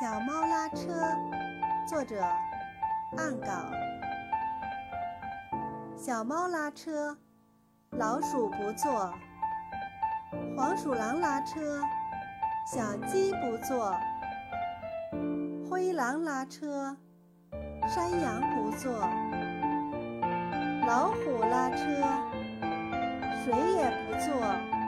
小猫拉车，作者：暗稿。小猫拉车，老鼠不坐；黄鼠狼拉车，小鸡不坐；灰狼拉车，山羊不坐；老虎拉车，谁也不坐。